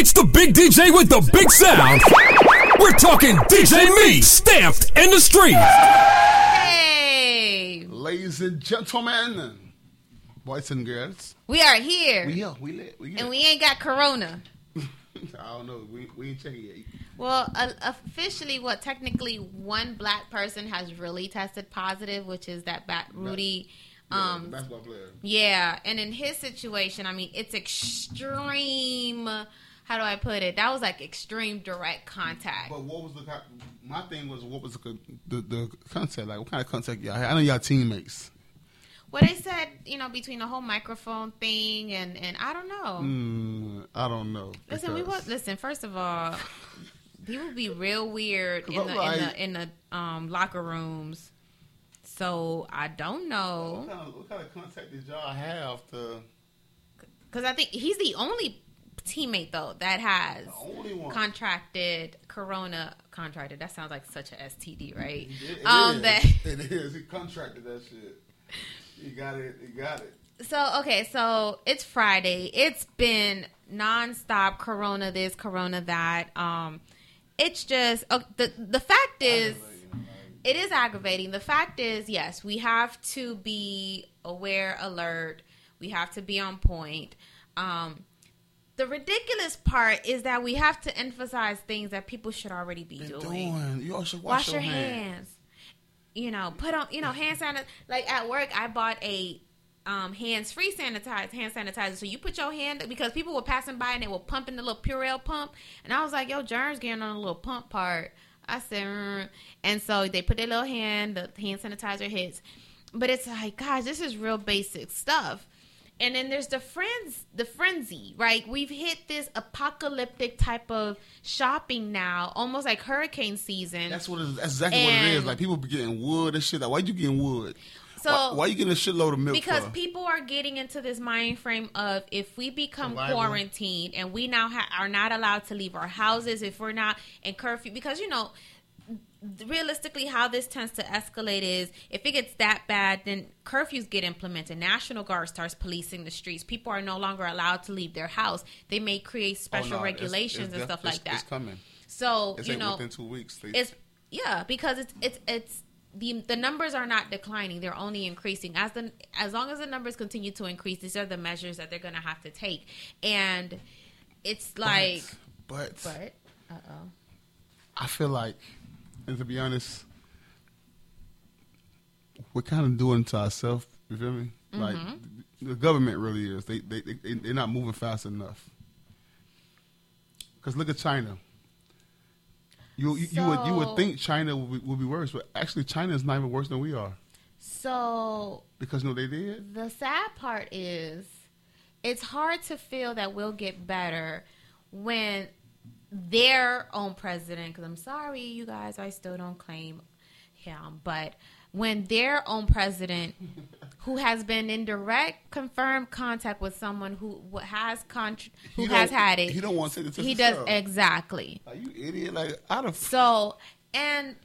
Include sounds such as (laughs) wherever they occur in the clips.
It's the big DJ with the big sound. We're talking DJ Meat, stamped in the street. Hey, Ladies and gentlemen, boys and girls, we are here, we here, we lit, we here. and we ain't got corona. (laughs) I don't know, we, we ain't checking yet. Well, uh, officially, what technically one black person has really tested positive, which is that bat Rudy. Yeah, Um, basketball player. yeah, and in his situation, I mean, it's extreme. How do I put it? That was like extreme direct contact. But what was the my thing was what was the the, the contact like? What kind of contact y'all had? I know y'all teammates. Well, they said, you know, between the whole microphone thing and and I don't know. Mm, I don't know. Listen, we because- listen. First of all, people be real weird in the, I'm in the in the um, locker rooms. So I don't What know kind, of, what kind of contact did y'all have to because I think he's the only teammate though that has the only one? contracted corona. Contracted. That sounds like such a STD, right? It- it um, is. that it is. He contracted that shit. He got it. He got it. So okay, so it's Friday. It's been nonstop Corona this, Corona that. Um, it's just uh, the the fact is, it is aggravating. The fact is, yes, we have to be aware, alert. We have to be on point. Um, the ridiculous part is that we have to emphasize things that people should already be doing doing. You all should wash, wash, your hands. You know, put on you know hand sanitizer. Like at work, I bought a um, hands free sanitizer, hand sanitizer. So you put your hand because people were passing by and they were pumping the little Purell pump, and I was like, "Yo, germs getting on the little pump part." I said, mm. and so they put their little hand, the hand sanitizer hits, but it's like, gosh, this is real basic stuff. And then there's the friends, the frenzy, right? We've hit this apocalyptic type of shopping now, almost like hurricane season. That's what. It is. That's exactly what it is. Like people be getting wood and shit. Like why you getting wood? So why, why you getting a shitload of milk? because for? people are getting into this mind frame of if we become Survival. quarantined and we now ha- are not allowed to leave our houses if we're not in curfew because you know realistically how this tends to escalate is if it gets that bad then curfews get implemented. National guard starts policing the streets. People are no longer allowed to leave their house. They may create Oh, special no, regulations it's and def- stuff like that. It's coming. so It's you know within two weeks. They, it's yeah, because it's it's it's the the numbers are not declining; they're only increasing. As the as long as the numbers continue to increase, these are the measures that they're going to have to take, and it's like, but, but but uh oh, I feel like, and to be honest, we're kind of doing to ourselves. You feel me? Like Mm-hmm. the government really is. They they, they they're not moving fast enough. Because look at China. You you, you would you would think China would be, would be worse, but actually China is not even worse than we are. so Because you know they did. the sad part is, it's hard to feel that we'll get better when their own president. Because I'm sorry, you guys, I still don't claim him, but when their own president, (laughs) who has been in direct confirmed contact with someone who has con- who He has had it, he don't want to take the test He does himself. exactly. Are you idiot? Like out of So, and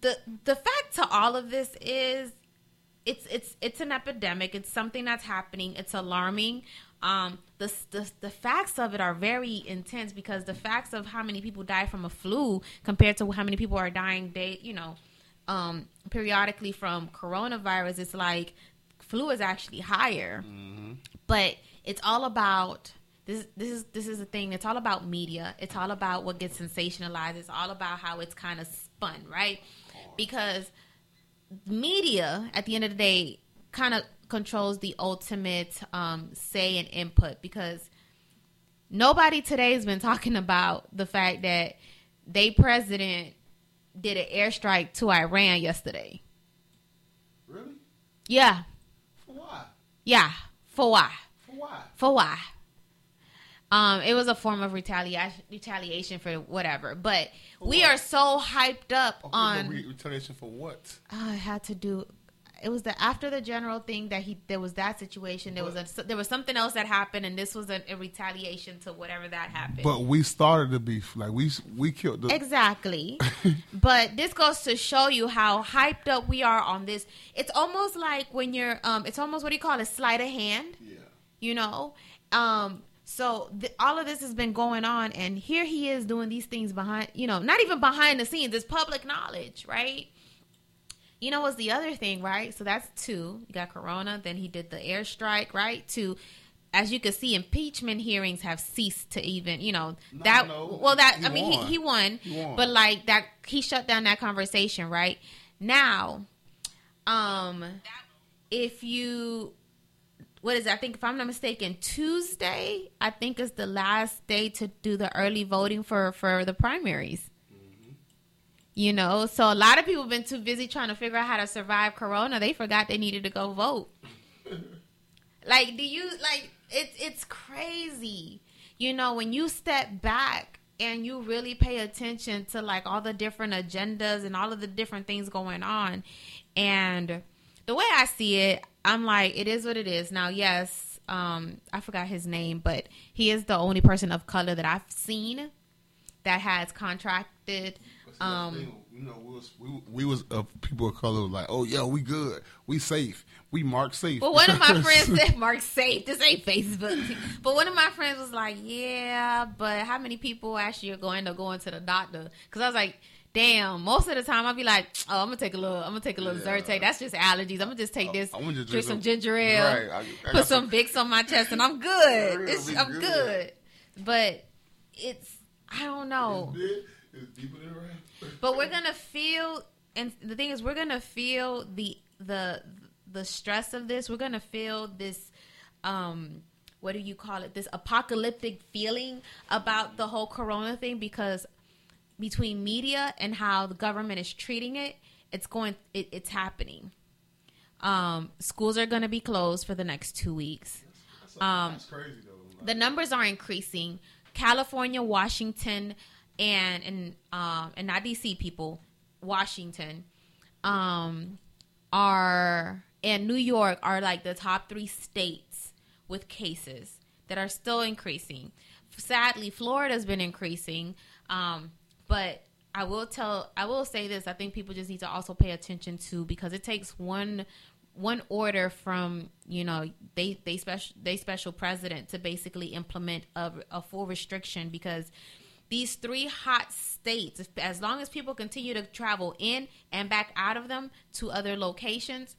the the fact to all of this is it's it's it's an epidemic. It's something that's happening. It's alarming. Um, the, the the facts of it are very intense because the facts of how many people die from a flu compared to how many people are dying day, you know, um, periodically from coronavirus, it's like flu is actually higher. But it's all about this. This is this is a thing. It's all about media. It's all about what gets sensationalized. It's all about how it's kind of spun, right? Because media at the end of the day kind of controls the ultimate um, say and input because nobody today has been talking about the fact that they president did an airstrike to Iran yesterday. really Yeah, for what? yeah. For why? For what? For why? Um, it was a form of retaliation, retaliation for whatever. But we what? are so hyped up Okay, on. retaliation for what? Oh, I had to do. It was the after the general thing that he there was that situation. There was a there was something else that happened, and this was a, a retaliation to whatever that happened. But we started the beef. Like we we killed the. Exactly. (laughs) but this goes to show you how hyped up we are on this. It's almost like when you're um it's almost what do you call it, sleight of hand, yeah. you know? Um So th- all of this has been going on, and here he is doing these things behind, you know, not even behind the scenes. It's public knowledge, right? You know what's the other thing, right? So that's two. You got Corona, then he did the airstrike, right? To as you can see, impeachment hearings have ceased to even, you know, No, that. no. Well, that He I mean, won. he, he won, He won. but like that, he shut down that conversation, right? Now, um, if you, what is it? I think if I'm not mistaken, Tuesday, I think is the last day to do the early voting for for the primaries. You know, so a lot of people have been too busy trying to figure out how to survive Corona. They forgot they needed to go vote. like, do you like? It's it's crazy. You know, when you step back and you really pay attention to like all the different agendas and all of the different things going on, and the way I see it, I'm like, it is what it is. Now, yes, um, I forgot his name, but he is the only person of color that I've seen that has contracted. Um, you know, we was we, we was uh, people of color was like, oh yeah, we good, we safe, we mark safe. Well, one of my (laughs) friends said, "Mark safe." This ain't Facebook, but one of my friends was like, "Yeah, but how many people actually are going to go into the doctor?" Because I was like, "Damn." Most of the time, I'll be like, "Oh, I'm gonna take a little. I'm gonna take a little Yeah. Zyrtec. That's just allergies. I'm gonna just take this, I wanna just drink drink some some- ginger ale, Right, I- I put some Vicks on my chest, and I'm (laughs) good. I'm good. good." But it's I don't know. It's, deeper than rap. But we're gonna feel, and the thing is, we're gonna feel the the the stress of this. We're gonna feel this, um, what do you call it? This apocalyptic feeling about the whole Corona thing because between media and how the government is treating it, it's going, it, it's happening. Um, schools are gonna be closed for the next two weeks. That's, Um, that's crazy though. Like, the numbers are increasing. California, Washington, and and um and not DC people, Washington, um, are and New York are like the top three states with cases that are still increasing. Sadly, Florida's been increasing, um, but I will tell, I will say this: I think people just need to also pay attention to because it takes one one order from you know they they special they special president to basically implement a, a full restriction because these three hot states as long as people continue to travel in and back out of them to other locations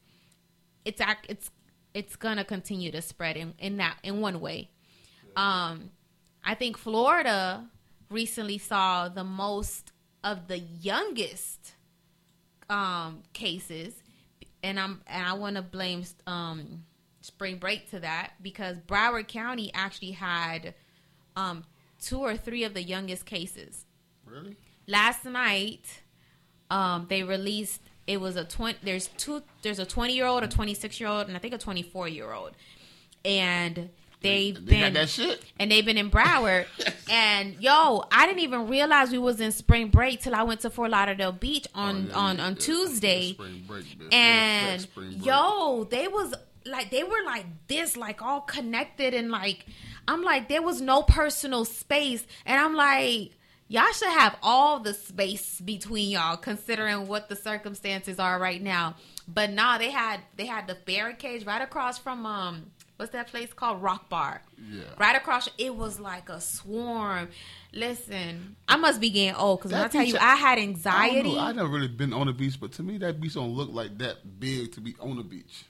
it's it's it's gonna continue to spread in, in that in one way. Um i think florida recently saw the most of the youngest um cases and i'm and i want to blame um spring break to that because broward county actually had um two or three of the youngest cases really? last night um they released it was a 20 there's two there's a 20 year old a 26 year old and i think a 24 year old and they've They been got that shit. and they've been in Broward. (laughs) and yo, I didn't even realize we was in spring break till I went to Fort Lauderdale Beach on Oh, yeah, on yeah, on yeah. Tuesday. Spring break. And yo, they was like they were like this, like all connected and like I'm like there was no personal space, and I'm like. Y'all should have all the space between y'all, considering what the circumstances are right now. But nah, they had they had the barricades right across from um what's that place called Rock Bar. Yeah. Right across, it was like a swarm. Listen, I must be getting old because when I tell you, I had anxiety. know. I never really been on the beach, but to me, that beach don't look like that big to be on the beach.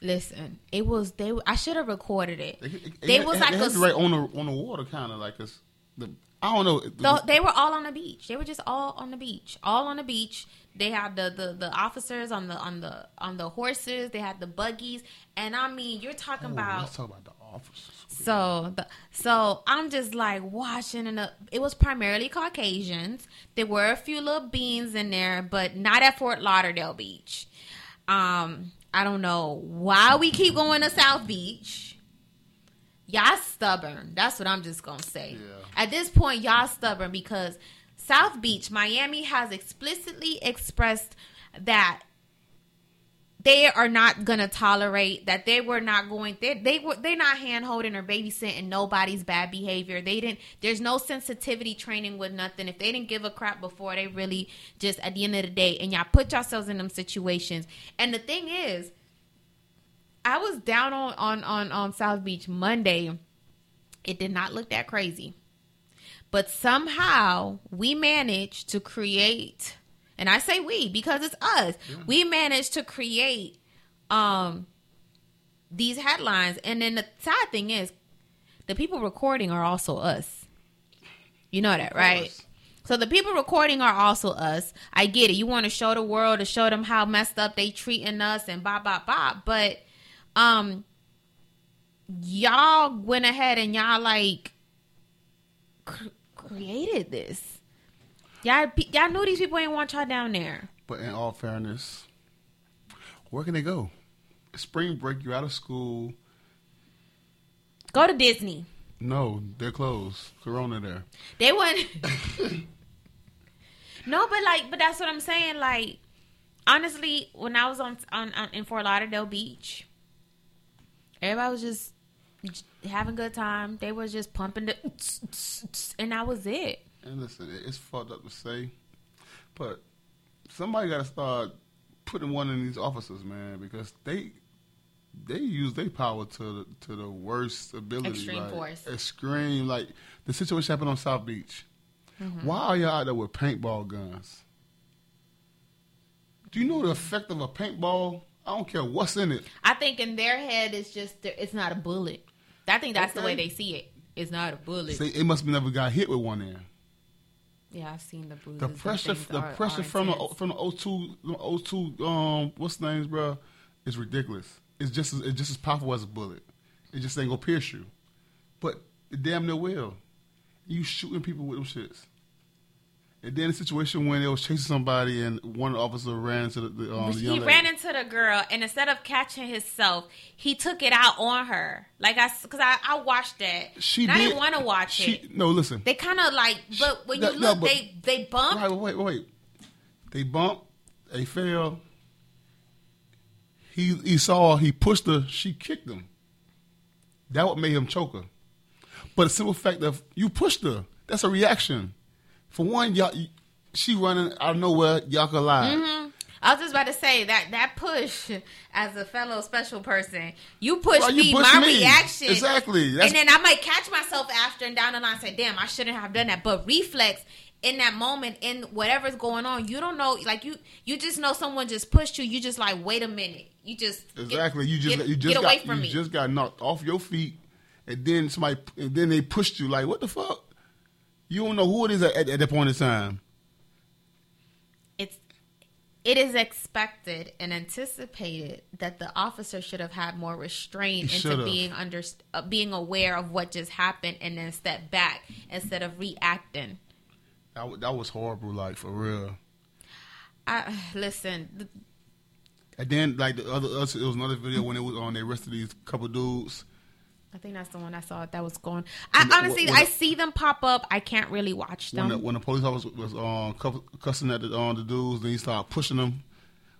Listen, it was they. I should have recorded it. They, it- They it- was it- like it a right on the on the water, kind of like it's the. I don't know. The- they were all on the beach. They were just all on the beach. All on the beach. They had the, the, the officers on the on the on the horses. They had the buggies, and I mean, you're talking Oh, about let's talk about the officers. So, the, so I'm just like watching, and it was primarily Caucasians. There were a few little beans in there, but not at Fort Lauderdale Beach. Um, I don't know why we keep going to South Beach. Y'all stubborn. That's what I'm just gonna say. Yeah. At this point, y'all stubborn because South Beach, Miami has explicitly expressed that they are not gonna tolerate that they were not going they they were they're not hand holding or babysitting nobody's bad behavior. They didn't there's no sensitivity training with nothing. If they didn't give a crap before they really just at the end of the day and y'all put yourselves in them situations. And the thing is i was down on on on, on south beach monday. It did not look that crazy. But somehow we managed to create, and I say we because it's us. We managed to create um these headlines. And then the sad thing is the people recording are also us. You know that, right? So the people recording are also us. I get it. You want to show the world to show them how messed up they treating us and blah blah blah. But um y'all went ahead and y'all like cr- created this. Y'all y'all knew these people ain't want y'all down there. But in all fairness, where can they go? Spring break, you're out of school. Go to Disney. No, they're closed. Corona there. They wouldn't. no, but like, but that's what I'm saying. Like, honestly, when I was on, on, on in Fort Lauderdale Beach, everybody was just having a good time. They was just pumping the, and that was it. And listen, it's fucked up to say, but somebody got to start putting one in these officers, man, because they they use their power to the, to the worst ability. Extreme like, force. Extreme, like the situation happened on South Beach. Mm-hmm. Why are y'all out there with paintball guns? Do you know the effect of a paintball? I don't care what's in it. I think in their head it's just it's not a bullet. I think that's the way they see it. It's not a bullet. Say it must be never got hit with one in. Yeah, I've seen the bruises. The pressure, the are- pressure are from the from the O2, the O2, um, what's the names, bro? Is ridiculous. It's just as, it's just as powerful as a bullet. It just ain't gonna pierce you, but it damn near will. You shooting people with them shits. And then the situation when they was chasing somebody and one officer ran to the, the, um, the he lady. ran into the girl, and instead of catching himself, he took it out on her. Like I, because I, I watched that. She and I did- didn't want to watch she, it. No, listen. They kind of like, but when No, you no, look, but- they they bump. Right, wait, wait, wait. They bump. They fell. He he saw. He pushed her. She kicked him. That what made him choke her. But the simple fact of you pushed her, that's a reaction. For one, y'all, she running out of nowhere. Y'all collide. Mm-hmm. I was just about to say that that push, as a fellow special person, you pushed Right, you me. my me. reaction, Exactly. That's- and then I might catch myself after and down the line, say, "Damn, I shouldn't have done that." But reflex in that moment, in whatever's going on, you don't know. Like you, you just know someone just pushed you. You just like, wait a minute. You just get- Exactly. You just get, you just get got away from you me. just got knocked off your feet, and then somebody and then they pushed you. Like what the fuck? You don't know who it is at, at, at that point in time. it's it is expected and anticipated that the officer should have had more restraint He into being under uh, being aware of what just happened and then step back instead of reacting. That, wa- that was horrible. Like for real. I listen. th- And then like the other, other it was another video when it was on. They arrested these couple dudes. I think that's the one I saw that was going. I the- honestly, when I see them pop up. I can't really watch When them. the, when the police officer was um, cussing at the, um, the dudes, then he started pushing them.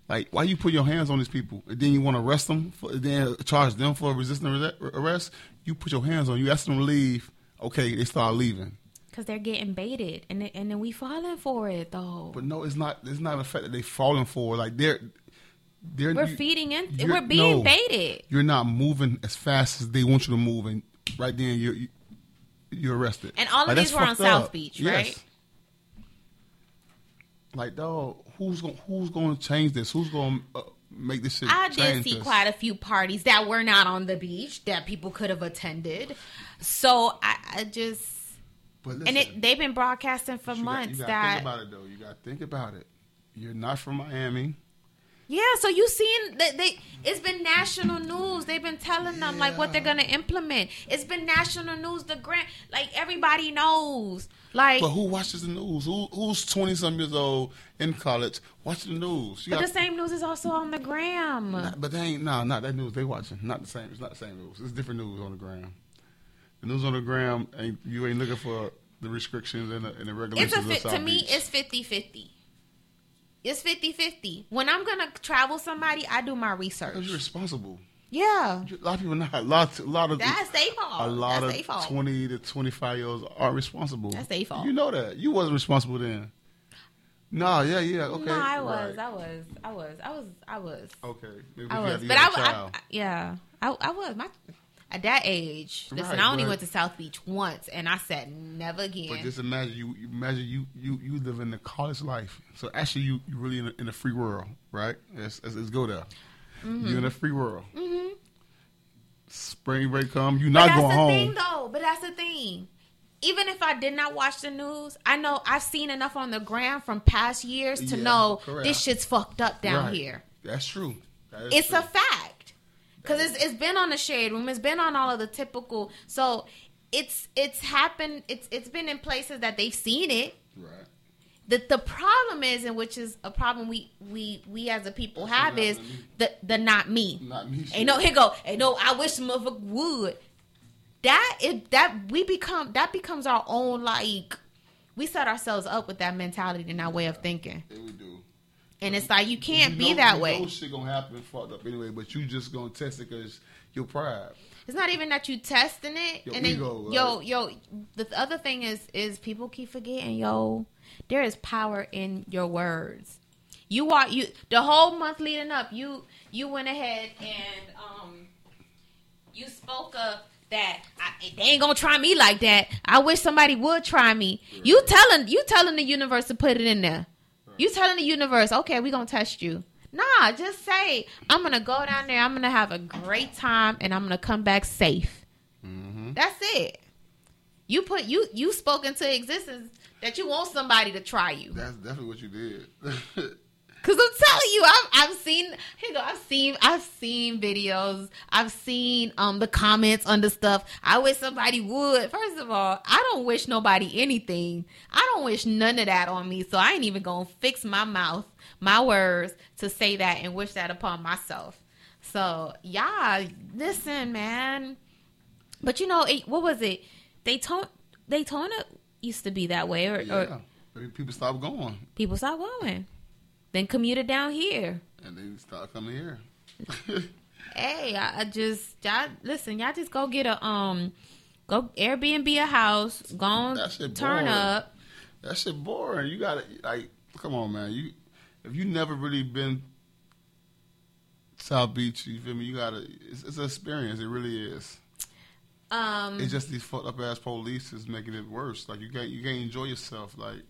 Like, why you put your hands on these people? And then you want to arrest them, for, then charge them for resisting arrest? You put your hands on, you ask them to leave. Okay, they start leaving. Because they're getting baited, and then- and then we falling for it though. But no, it's not. It's not a fact that they falling for. Like they're, they're. We're feeding in. We're being no. baited. You're not moving as fast as they want you to move, and right then you're you- you're arrested. And all of Like, these were on fucked South up. Beach, Yes. right? Like, dog, who's going who's going to change this? Who's going to uh, make this shit? I did see this? quite a few parties that were not on the beach that people could have attended. So I, I just But and it they've been broadcasting for you got- months you gotta that think about it though. You got to think about it. You're not from Miami. Yeah. So you seen that they it's been national news. They've been telling them like what they're gonna implement. It's been national news. The grant like everybody knows. Like But who watches the news? Who who's twenty some years old in college watching the news? You but got- the same news is also on the gram. Not- but they ain't no, not that news they watching. Not the same. It's not the same news. It's different news on the gram. The news on the gram ain't you ain't looking for the restrictions and the, and the It's regulations. a of fit, South to me. It's 50-50. It's 50-50. When I'm gonna travel somebody, I do my oh, research. Because you're responsible. Yeah, A lot of people not. A lot, a lot of that's their fault. a lot that's of fault. twenty to twenty five year olds are responsible. That's their fault. You know that. You wasn't responsible then. No, yeah, yeah, okay. no, I was, right. I was, I was, I was, I was, Okay, maybe I was, but I, I, a I, child. I- yeah, I, I was. My, at that age, listen, Right, I only but- went to South Beach once, and I said never again. But just imagine you, you imagine you, you, you live in the college life. So actually, you you really in a, in a free world, right? Let's, let's, go there. Mm-hmm. You're in a free world. Spring break come, you're not that's going the home. thing, though. But that's the thing. Even if I did not watch the news, I know I've seen enough on the ground from past years to Yeah, know correct. this shit's fucked up down Right. here. That's true. That It's true. a fact because it's it's been on the shade room. It's been on all of the typical. So it's it's happened. It's it's been in places that they've seen it. right. The the problem is, and which is a problem we we we as a people have, is the the not me. Not me. Ain't no here go. Ain't no. I wish motherfucker would. That if that we become that becomes our own like we set ourselves up with that mentality and that way of thinking, Yeah, we do. And it's like you can't You be know- that you way. Know shit gonna happen fucked up anyway, but you just gonna test it because your pride. It's not even that you testing it, Your and then ego, yo right? yo. The other thing is is people keep forgetting yo. There is power in your words. You are you the whole month leading up. You you went ahead and um you spoke up that I, they ain't gonna try me like that. I wish somebody would try me. You telling you telling the universe to put it in there. You telling the universe, okay, we're gonna test you. Nah, just say I'm gonna go down there. I'm gonna have a great time, and I'm gonna come back safe. Mm-hmm. That's it. You put you you spoke into existence that you want somebody to try you. That's definitely what you did. (laughs) Cause I'm telling you, I've I've seen here you go, I've seen I've seen videos, I've seen um the comments under stuff. I wish somebody would. First of all, I don't wish nobody anything. I don't wish none of that on me. So I ain't even gonna fix my mouth, my words to say that and wish that upon myself. So yeah, listen, man. But you know, it, what was it? Daytona Daytona used to be that way, or, yeah. or people stop going people stopped going. Then commuted down here. and they start coming here. (laughs) Hey, I, I just y'all listen. Y'all just go get a um, go Airbnb a house. Go on, turn boring. up. that shit boring. You gotta like, come on, man. You if you never really been South Beach, you feel me? You gotta. It's, it's an experience. It really is. Um, It's just these fucked up ass police is making it worse. Like you can't you can't enjoy yourself. Like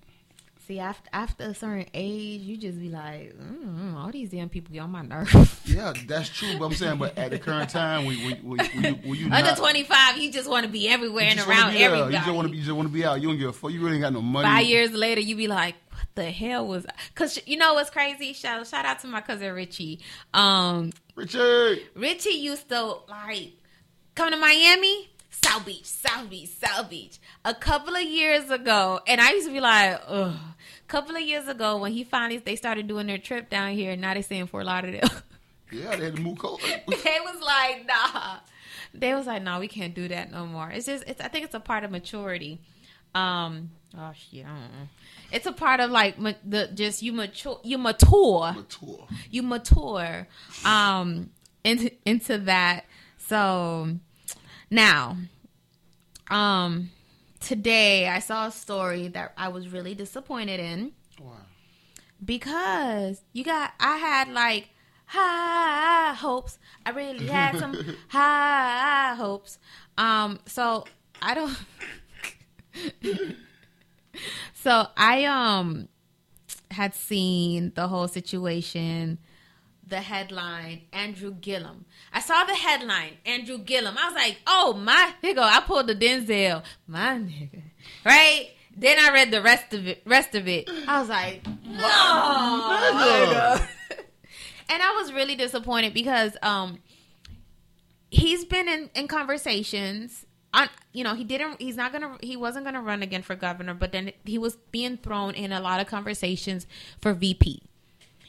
see after after a certain age, you just be like, mm, all these young people get on my nerves. (laughs) yeah, that's true. But I'm saying, but at the current time, we we we, we, we you Under not, twenty five, you just want to be everywhere and around everybody. You just want to be you just want to be out. You don't give a fuck. You really ain't got no money. Five years later, you be like, "What the hell was?" Because you know what's crazy? Shout shout out to my cousin Richie. Um, Richard. Richie used to like come to Miami, South Beach, South Beach, South Beach. A couple of years ago, and I used to be like, ugh. A couple of years ago, when he finally they started doing their trip down here, now they saying Fort Lauderdale. (laughs) Yeah, they had to move cold. (laughs) they was like, nah. They was like, nah, we can't do that no more. It's just, it's. I think it's a part of maturity. Um, oh shit, I don't know. It's a part of like ma- the just you mature, you mature Mature. you mature um into into that so now um today i saw a story that i was really disappointed in. Wow. because you got i had like high hopes. I really had some (laughs) high hopes. Um so i don't (laughs) so i um had seen the whole situation the headline andrew gillum. I saw the headline andrew gillum. I was like oh my here go i pulled the denzel. My nigga. Right? Then i read the rest of it rest of it. I was like no. (laughs) And i was really disappointed because um he's been in, in conversations. On you know he didn't he's not gonna he wasn't gonna run again for governor but then he was being thrown in a lot of conversations for vp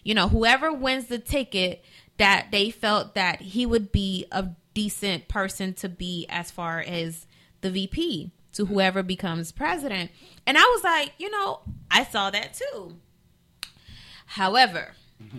you know whoever wins the ticket that they felt that he would be a decent person to be as far as the vp to whoever becomes president and i was like you know i saw that too however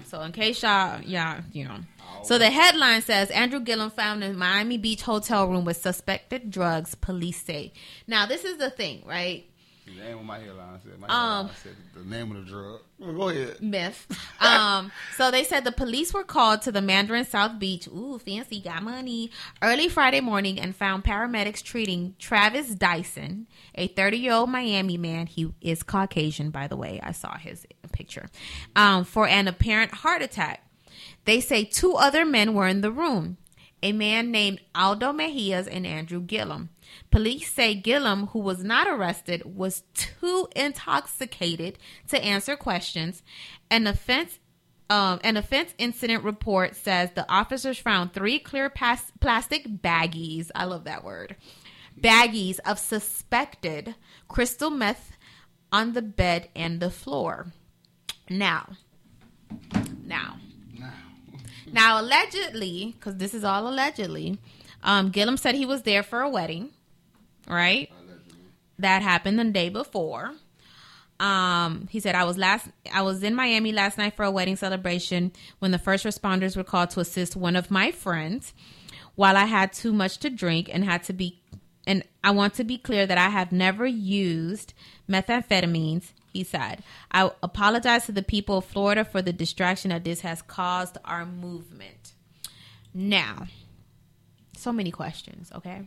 so in case y'all y'all you know so the headline says Andrew Gillum found in Miami Beach hotel room with suspected drugs, police say. Now this is the thing, right? The name of my headline said. My Um, said the name of the drug. Well, go ahead. myth. Um, so they said the police were called to the Mondrian South Beach. Ooh, fancy, got money. Early Friday morning and found paramedics treating Travis Dyson, a 30 year old Miami man. He is Caucasian, by the way. I saw his picture. Um, for an apparent heart attack. They say two other men were in the room. A man named Aldo Mejias and Andrew Gillum. Police say Gillum, who was not arrested, was too intoxicated to answer questions. An offense um, an offense incident report says the officers found three clear pas- plastic baggies. I love that word. Baggies of suspected crystal meth on the bed and the floor. Now, now, now, now allegedly, because this is all allegedly, um, Gillum said he was there for a wedding, right? That happened the day before. Um, he said I was last I was in Miami last night for a wedding celebration when the first responders were called to assist one of my friends. While I had too much to drink and had to be and I want to be clear that I have never used methamphetamines, he said. I apologize to the people of Florida for the distraction that this has caused our movement. Now, so many questions, okay?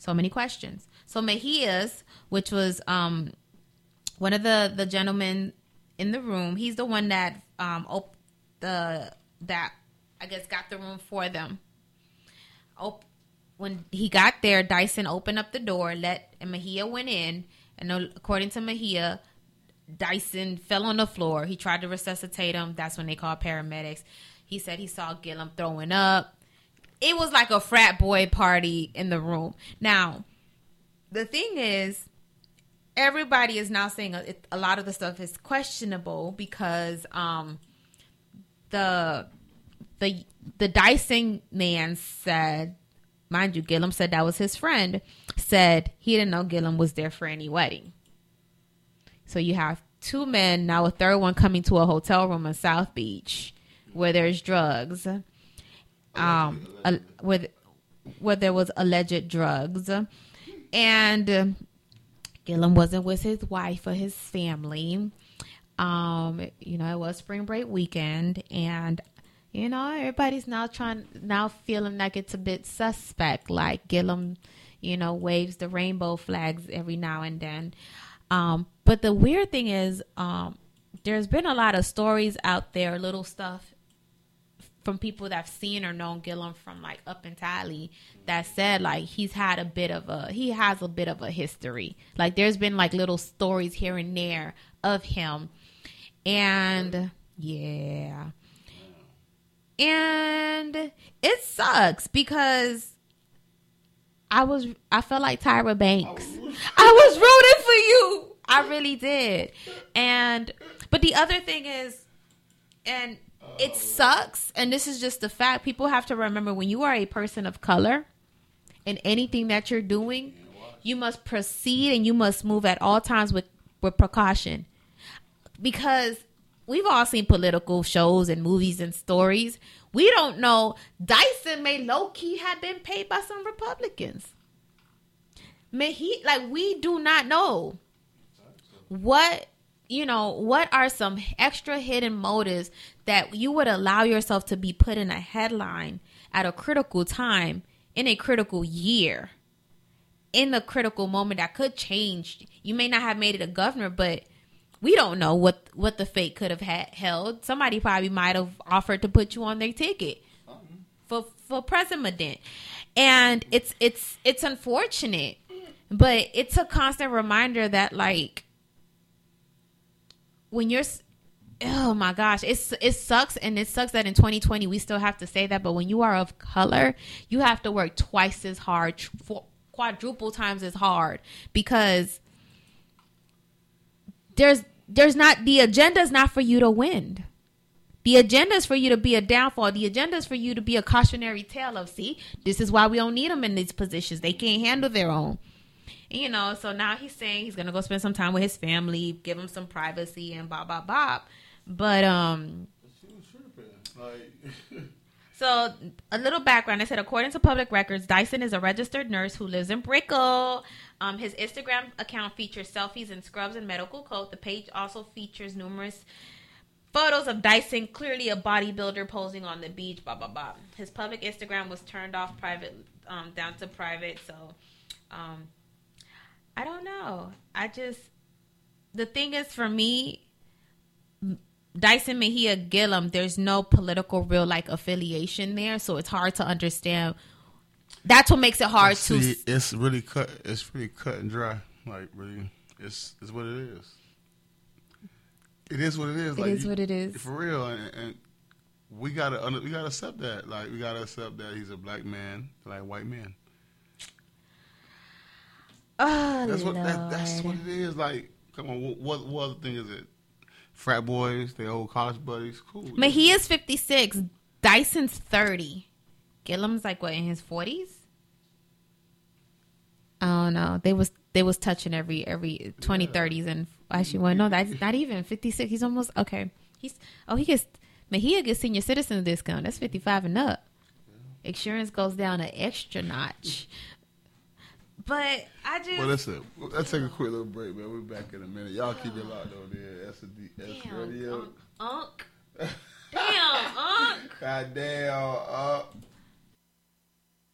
So many questions. So Mejias, which was um one of the the gentlemen in the room, he's the one that um op- the that I guess got the room for them. Op- when he got there, Dyson opened up the door, let and Mejia went in, and according to Mejia, Dyson fell on the floor. He tried to resuscitate him. That's when they called paramedics. He said he saw Gillum throwing up. It was like a frat boy party in the room. Now, the thing is, everybody is now saying a, a lot of the stuff is questionable because um, the the the Dyson man said, mind you, Gillum said that was his friend. Said he didn't know Gillum was there for any wedding. So you have two men now, a third one coming to a hotel room in South Beach where there's drugs, um, a, where there was alleged drugs, and um, Gillum wasn't with his wife or his family. Um, you know, it was spring break weekend, and you know everybody's now trying now feeling like it's a bit suspect. Like Gillum, you know, waves the rainbow flags every now and then. Um, but the weird thing is, um, there's been a lot of stories out there, little stuff from people that have seen or known Gillum from like up in Tally that said like he's had a bit of a he has a bit of a history. Like there's been like little stories here and there of him. And yeah. And it sucks because I was I felt like Tyra Banks. I was rooting for you. I really did. And but the other thing is and it sucks and this is just the fact people have to remember when you are a person of color in anything that you're doing, you must proceed and you must move at all times with with precaution. Because we've all seen political shows and movies and stories. We don't know Dyson may low key have been paid by some Republicans. May he like we do not know what you know what are some extra hidden motives that you would allow yourself to be put in a headline at a critical time in a critical year in the critical moment that could change. You may not have made it a governor but we don't know what what the fate could have had held. Somebody probably might have offered to put you on their ticket for for president. And it's it's it's unfortunate but it's a constant reminder that like when you're oh my gosh it's it sucks and it sucks that in 2020 we still have to say that but when you are of color you have to work twice as hard quadruple times as hard because there's there's not the agenda is not for you to win the agenda is for you to be a downfall. The agenda is for you to be a cautionary tale of, see, this is why we don't need them in these positions. They can't handle their own. You know, so now he's saying he's gonna go spend some time with his family, give him some privacy, and blah blah blah. But um, (laughs) so a little background. I said, according to public records, Dyson is a registered nurse who lives in Brickell. Um, his Instagram account features selfies in scrubs and medical coat. The page also features numerous photos of Dyson, clearly a bodybuilder posing on the beach. Blah blah blah. His public Instagram was turned off private, um, down to private. So, um, I don't know. I just the thing is for me, Dyson Mejia Gillum. There's no political real like affiliation there, so it's hard to understand. That's what makes it hard to. See, it's really cut. It's really cut and dry. Like really, it's it's what it is. It is what it is. It like is you- what it is. for real, and, and we gotta under- we gotta accept that. Like we gotta accept that he's a black man, like white man. Oh, That's what that, that's what it is. Like, come on, what what, what other thing is it? Frat boys, they old college buddies, cool. Mejia's 56. Dyson's 30. Gillum's like what in his 40s? I don't know. They was they was touching every every 20 30s and actually well no that's not even 56. He's almost okay. He's oh he gets Mejia gets senior citizen discount. That's 55 and up. Insurance goes down an extra notch. But I just Well, listen, let's take a quick little break, man. We're back in a minute. Y'all keep it locked over there. A D, damn radio. Unc. (laughs) Damn, Unc. God damn. Uh,